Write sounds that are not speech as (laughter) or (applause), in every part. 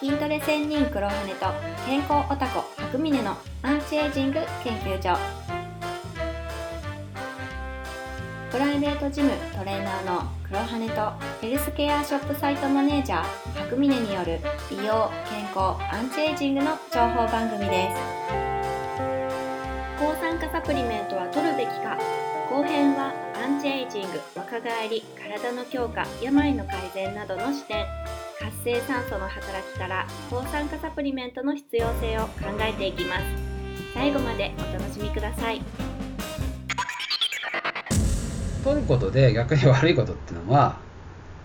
筋トレ専任黒羽と健康オタコ白峰のアンチエイジング研究所。プライベートジムトレーナーの黒羽とヘルスケアショップサイトマネージャー白峰による美容健康アンチエイジングの情報番組です。抗酸化サプリメントは取るべきか。後編はンチエイジング若返り体の強化病の改善などの視点。活性酸素の働きから抗酸化サプリメントの必要性を考えていきます。最後までお楽しみください。取ることで逆に悪いことっていうのは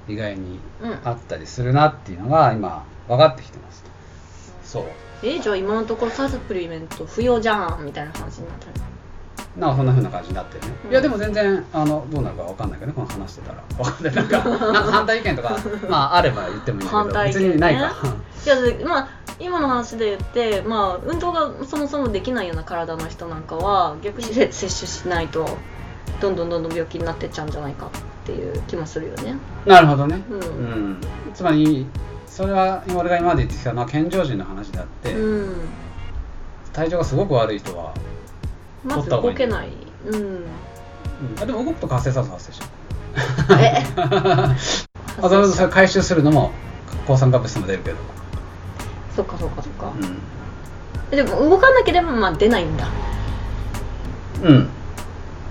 意外にうん。あったりするなっていうのが今分かってきてますそう。えじゃあ今のところサプリメント不要じゃんみたいな話になってるなんかそんな風な感じになってるね、うん。いやでも全然あのどうなるか分かんないけどねこの話してたら。分かんない。なんかなんか反対意見とか (laughs) まああれば言ってもいいんだけど、反対意見ね別にないか。いやでまあ今の話で言ってまあ運動がそもそもできないような体の人なんかは逆に摂取しないとどんどんどんどん病気になってっちゃうんじゃないかっていう気もするよね。なるほどね。うん。うん。つまりそれは俺が今まで言ってきたのは健常人の話であって、うん。体調がすごく悪い人は、まず動けない。うん。うんあでも動くと活性酸素発生しちゃう。え？(laughs) あそれそれ回収するのも抗酸化物質も出るけど、そっかそっかそっか、うん。えでも動かなければまあ出ないんだ。うん、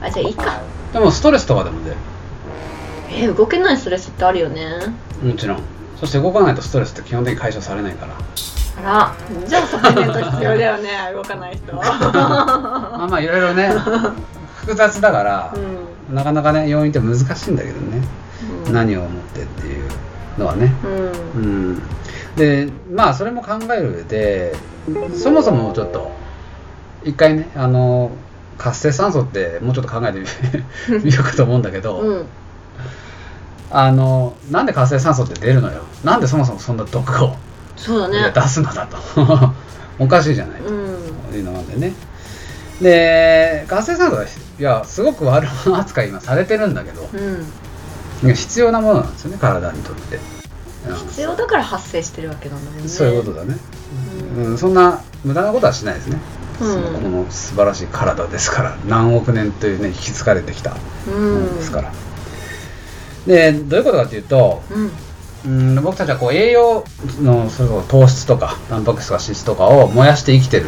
あじゃあいいか。でもストレスとかでも出る。え動けないストレスってあるよね。もちろん。そして動かないとストレスって基本的に解消されないからあら。じゃあサプリメント必要だよね。動かない人 (laughs) まあまあいろいろね複雑だからう、ん。なかなかね要因って難しいんだけどね、うん。何を思ってっていうのはね。うん。うん。でまあそれも考える上でそもそもちょっと一回ねあの活性酸素ってもうちょっと考えてみ (laughs) みようかと思うんだけど、うん。あのなんで活性酸素って出るのよ。なんでそもそもそんな毒をそうだね。出すのだと。(laughs) おかしいじゃない。とうん。いうのなんでね。で活性酸素はいやすごく悪者扱い今されてるんだけど。うん。必要なものなんですよね体にとって、うん。必要だから発生してるわけなんだもんね。そういうことだね、ううん。そんな無駄なことはしないですね、うん。この素晴らしい体ですから。何億年というね引き継がれてきたもうんのですから、でどういうことかというと、うんうん、僕たちはこう栄養のそれこそ糖質とかタンパク質とか脂質とかを燃やして生きてる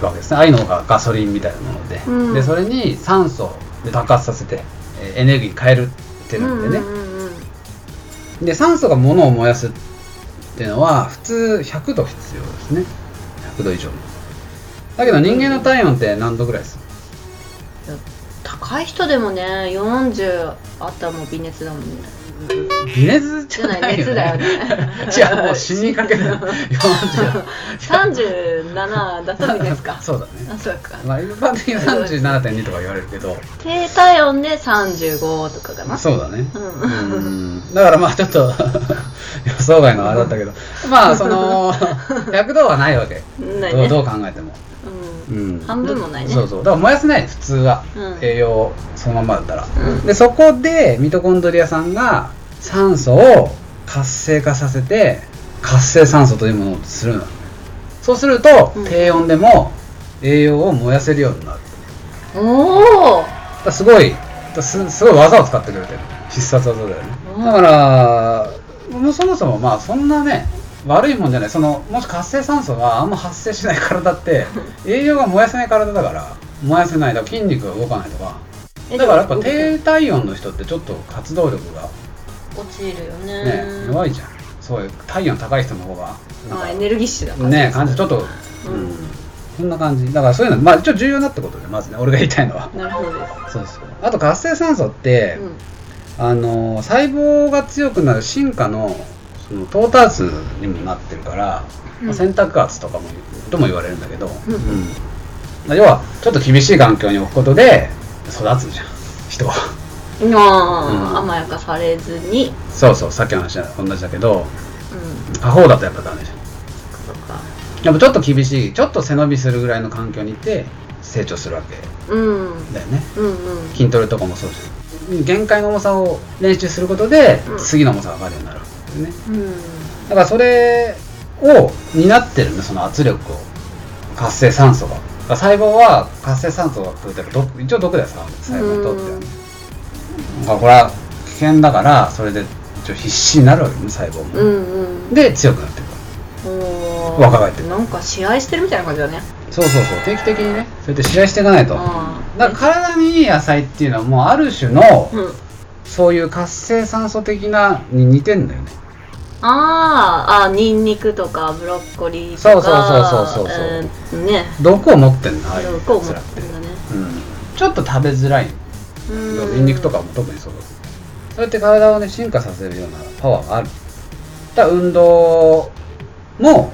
わけですね。ああいうのがガソリンみたいなもので,、うん。でそれに酸素で爆発させてえーエネルギーに変えるっていうのでね、で酸素が物を燃やすっていうのは普通100度必要ですね。100度以上の。だけど人間の体温って何度ぐらいです高い人でもね40あったらもう微熱だもんね。微熱じゃない熱だよね。違うもう死にかける。(laughs) 40 37だと微熱か。そうだね。あそうか。まあ一般的に37.2とか言われるけど。低体温で35とかかな。そうだね。うん。うん。だからまあちょっと予想外のあれだったけど。まあその (laughs) 100度はないわけ。ないね。どう考えてもうん。うん半分もないね。そうそう。だから燃やせない普通は、うん。栄養そのまんまだったら、うん。でそこでミトコンドリアさんが酸素を活性化させて活性酸素というものをするの。そうすると、うん。低温でも栄養を燃やせるようになる。おおだからすごいだからすすごい技を使ってくれてる。必殺技だよね。うん。だからもうそもそもまあそんなね悪いもんじゃない。そのもし活性酸素があんま発生しない体って (laughs) 栄養が燃やせない体だから燃やせないだから筋肉が動かないとか。えだからやっぱ低体温の人ってちょっと活動力が落ちるよね。ね弱いじゃん。そういう体温高い人の方がなんかまあエネルギッシュだから。ね感じちょっとうん、そんな感じ。だからそういうのまあ一応重要なってことでまずね俺が言いたいのは。なるほどでそうそう。あと活性酸素って、すあの細胞が強くなる進化のその到達にもなってるから、うん。まあ選択圧とかもとも言われるんだけど、うん。まあ要はちょっと厳しい環境に置くことで育つじゃん人は。うん。まあ、うん。甘やかされずに。そうそうさっきの話は同じだけどうん。過保護だとやっぱダメじゃん。そっか。やっぱちょっと厳しいちょっと背伸びするぐらいの環境にいて成長するわけ。うん。だよね。うんうん。筋トレとかもそうじゃん。限界の重さを練習することで、うん。次の重さが上がるようになるわよね。うん。だからそれを担ってるねその圧力を。活性酸素が。細胞は活性酸素が増えたら毒一応毒ですから細胞にとってはね。だからこれは危険だからそれで一応必死になるわけね細胞も、うんうん。で強くなっていく若返ってる。なんか試合してるみたいな感じだね。そうそうそう。定期的にねそうやって試合していかないと。だあから体にいい野菜っていうのはもうある種のうん。そういう活性酸素的なに似てんだよねあーあニンニクとかブロッコリーとか。そうそうそうそうそうえーね。毒を持ってんのああいうどこを持ってんだね。うん。ちょっと食べづらい。うん。ニンニクとかも特にそうだ。そうやって体をね進化させるようなパワーがある。だ運動も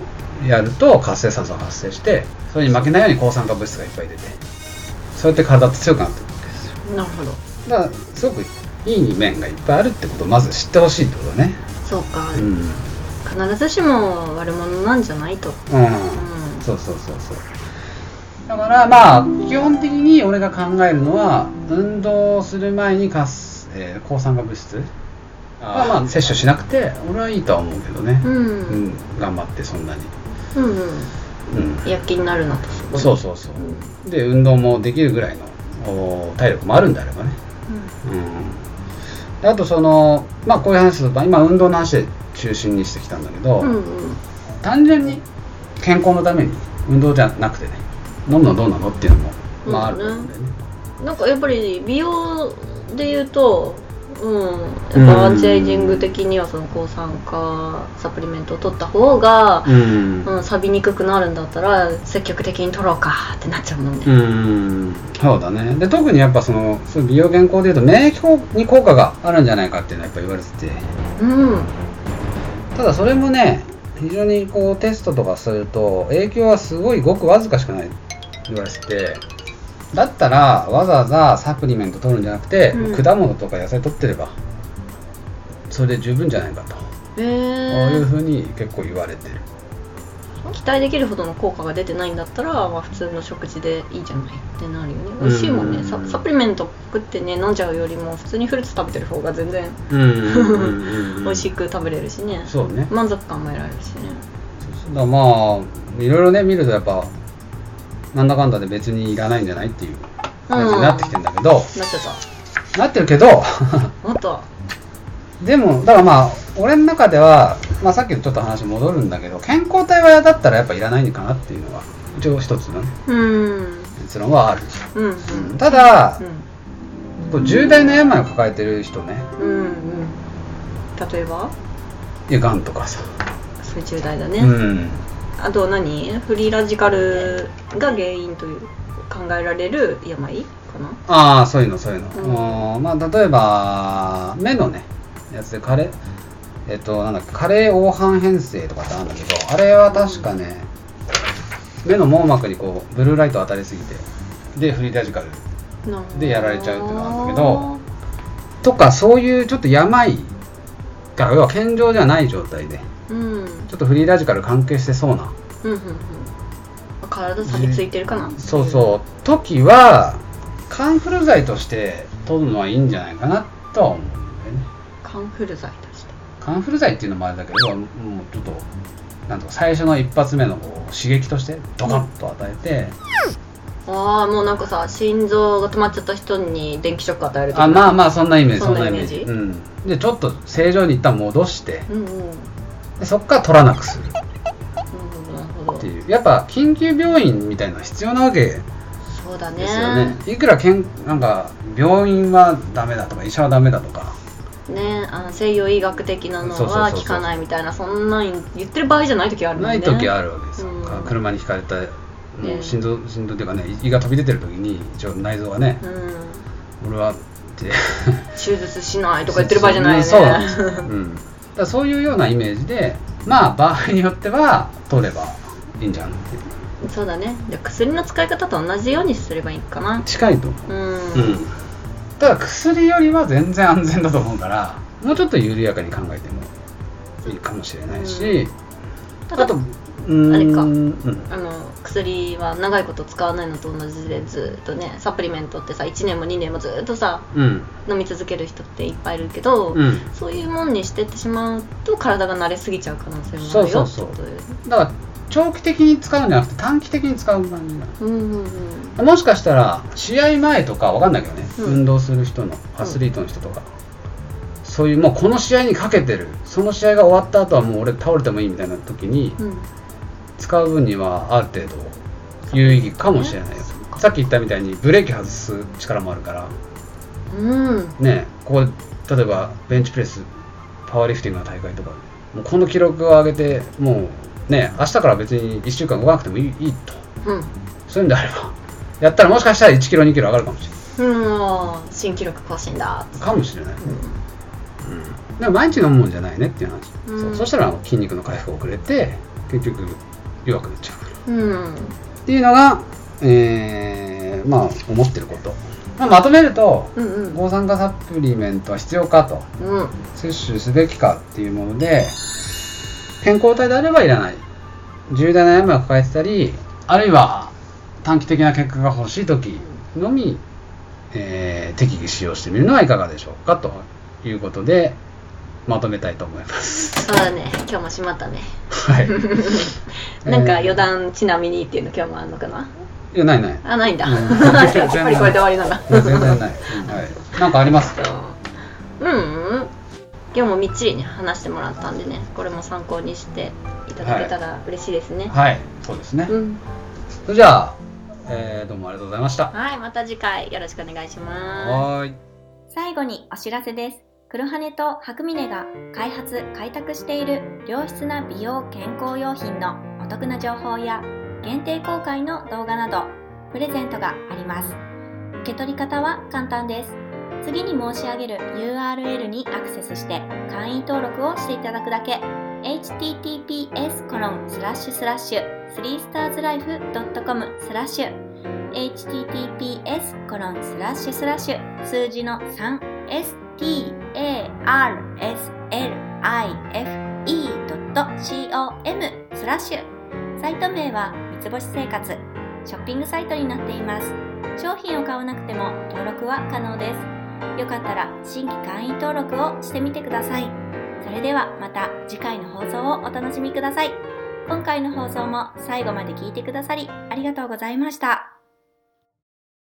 やると活性酸素が発生してそれに負けないように抗酸化物質がいっぱい出てそうやって体って強くなっていくわけですよ。なるほど。だからすごくいい面がいっぱいあるってことをまず知ってほしいってことだね。そうか、うん。必ずしも悪者なんじゃないと、うん、うん、そうそうそうそう。だからまあ基本的に俺が考えるのは運動する前に活、えー抗酸化物質。はまあ摂取しなくて俺はいいとは思うけどね、うん。うん。頑張ってそんなに、うんうん。うん、躍起になるなとこそうそうそう。で運動もできるぐらいのお体力もあるんであればね、うん、であとそのまあこういう話すると今運動の話で中心にしてきたんだけど、うんうん。単純に健康のために運動じゃなくてね飲むのどうなのっていうのも、まああるんだよね。なんかやっぱり美容で言うとうん。やっぱアンチエイジング的にはその抗酸化サプリメントを取った方が、うん。うん、錆びにくくなるんだったら積極的に取ろうかってなっちゃうもんね、うん。そうだね。で特にやっぱそのそういう美容健康でいうと免疫に効果があるんじゃないかっていうのはやっぱ言われてて。うん。ただそれもね非常にこうテストとかすると影響はすごいごくわずかしかない言われててだったらわざわざサプリメント取るんじゃなくて、うん。果物とか野菜取ってればそれで十分じゃないかと、へこういうえふうに結構言われてる。期待できるほどの効果が出てないんだったら、まあ、普通の食事でいいじゃないってなるよね。美味しいもんね、うんササプリメント食ってね飲んじゃうよりも普通にフルーツ食べてる方が全然うんうんうんうん (laughs) 美味しく食べれるしね、そうね。満足感も得られるしね。だからまあいろいろね見るとやっぱなんだかんだで別にいらないんじゃないっていう感じになってきてんだけど、なっちゃっなってるけど。っとでもだからまあ俺の中では、まあ、さっきのちょっと話戻るんだけど健康体はだったらやっぱいらないのかなっていうのが一応一つのね。うん。結論はある、うんうん。うんただうん。重大な病を抱えてる人ね。うんうん。例えば？いやがんとかさ、そういう重大だね、うんあと何？フリーラジカルが原因という考えられる病かな？ああそういうのそういうの、うん。うんまあ例えば目のねやつでカレー。えっとなんだっけ加齢黄斑変性とかってあるんだけどあれは確かね目の網膜にこうブルーライト当たりすぎてでフリーラジカルでやられちゃうっていうのがあるんだけど。とかそういうちょっと病が要は健常じゃない状態でうん。うんちょっとフリーラジカル関係してそうな。うんうん体錆びついてるかな。そうそう。時はカンフル剤として取るのはいいんじゃないかなとは思うんだよね。カンフル剤として。カンフル剤っていうのもあれだけどもうちょっとなんとか最初の一発目のこう刺激としてドカッと与えて、ああもうなんかさ心臓が止まっちゃった人に電気ショック与えるとか。あまあまあそんなイメージ。そんなイメージ？うん、でちょっと正常に一旦戻して。うんうんでそっから取らなくする。っていう。やっぱ緊急病院みたいなの必要なわけでそうだね。すよね。いくらけんなんか病院はダメだとか医者はダメだとか。ねあの西洋医学的なのは効かないみたいなそんなん言ってる場合じゃない時あるもんね。ない時あるわけですよ、うん。車にひかれたもね。う心臓心臓っていうかね胃が飛び出てる時に一応内臓がねうん。俺はって。手術しないとか言ってる場合じゃないよね。そうなんです。よ、(laughs) うん、だそういうようなイメージでまあ場合によっては取ればいいんじゃんってい？うそうだね。じゃあ薬の使い方と同じようにすればいいかな。近いと思う。うん、うん。ただ薬よりは全然安全だと思うからもうちょっと緩やかに考えてもいいかもしれないし、あとあれか。うんあの薬は長いこと使わないのと同じでずっとねサプリメントってさ1年も2年もずっとさうん。飲み続ける人っていっぱいいるけど、うん。そういうもんにしてってしまうと体が慣れすぎちゃう可能性もあるよそう。そうそうってこだから長期的に使うんじゃなくて短期的に使う感じなの。うんうんうん。もしかしたら試合前とかわかんないけどね、うん。運動する人のアスリートの人とか、そういうもうこの試合にかけてる。その試合が終わった後はもう俺倒れてもいいみたいな時にうん使う分にはある程度有意義かもしれないよ。そうか。さっき言ったみたいにブレーキ外す力もあるから。うん。ねここ例えばベンチプレスパワーリフティングの大会とか。もうこの記録を上げてもうね明日から別に1週間動かなくてもいいいいと。うん。そういうんであれば (laughs) やったらもしかしたら1キロ2キロ上がるかもしれない。うん。新記録更新だかもしれない、でも毎日飲むもんじゃないねっていう話、うん。そうそしたら筋肉の回復遅れて結局弱くなっちゃううん。っていうのが、えーまあ思ってること、まあ、まとめるとうんうん。抗酸化サプリメントは必要かと。うん。摂取すべきかっていうもので健康体であればいらない。重大な悩みを抱えてたりあるいは短期的な結果が欲しい時のみ、えー適宜使用してみるのはいかがでしょうかということでまとめたいと思います。そうだね今日もしまったねはい。(laughs) なんかえー余談ちなみにっていうの今日もあるのかな？いや、ないない。あないんだうん (laughs) やっぱりこれで終わりなんだ全然ない。うんはい。なんかあります？かうんうん今日もみっちりね話してもらったんでねこれも参考にしていただけたら嬉しいですね、はい。そうですね。うんそれじゃあ、えーどうもありがとうございました。はいまた次回よろしくお願いしますはーい。最後にお知らせです。黒羽と白峰が開発・開拓している良質な美容健康用品のお得な情報や限定公開の動画などプレゼントがあります。受け取り方は簡単です。次に申し上げる URL にアクセスして会員登録をしていただくだけ https コロンスラッシュスラッシュ 3starslife.com スラッシュ https コロンスラッシュスラッシュ数字の 3s tarslife.com スラッシュ。サイト名は三つ星生活。ショッピングサイトになっています。商品を買わなくても登録は可能です。よかったら新規会員登録をしてみてください。それではまた次回の放送をお楽しみください。今回の放送も最後まで聞いてくださりありがとうございました。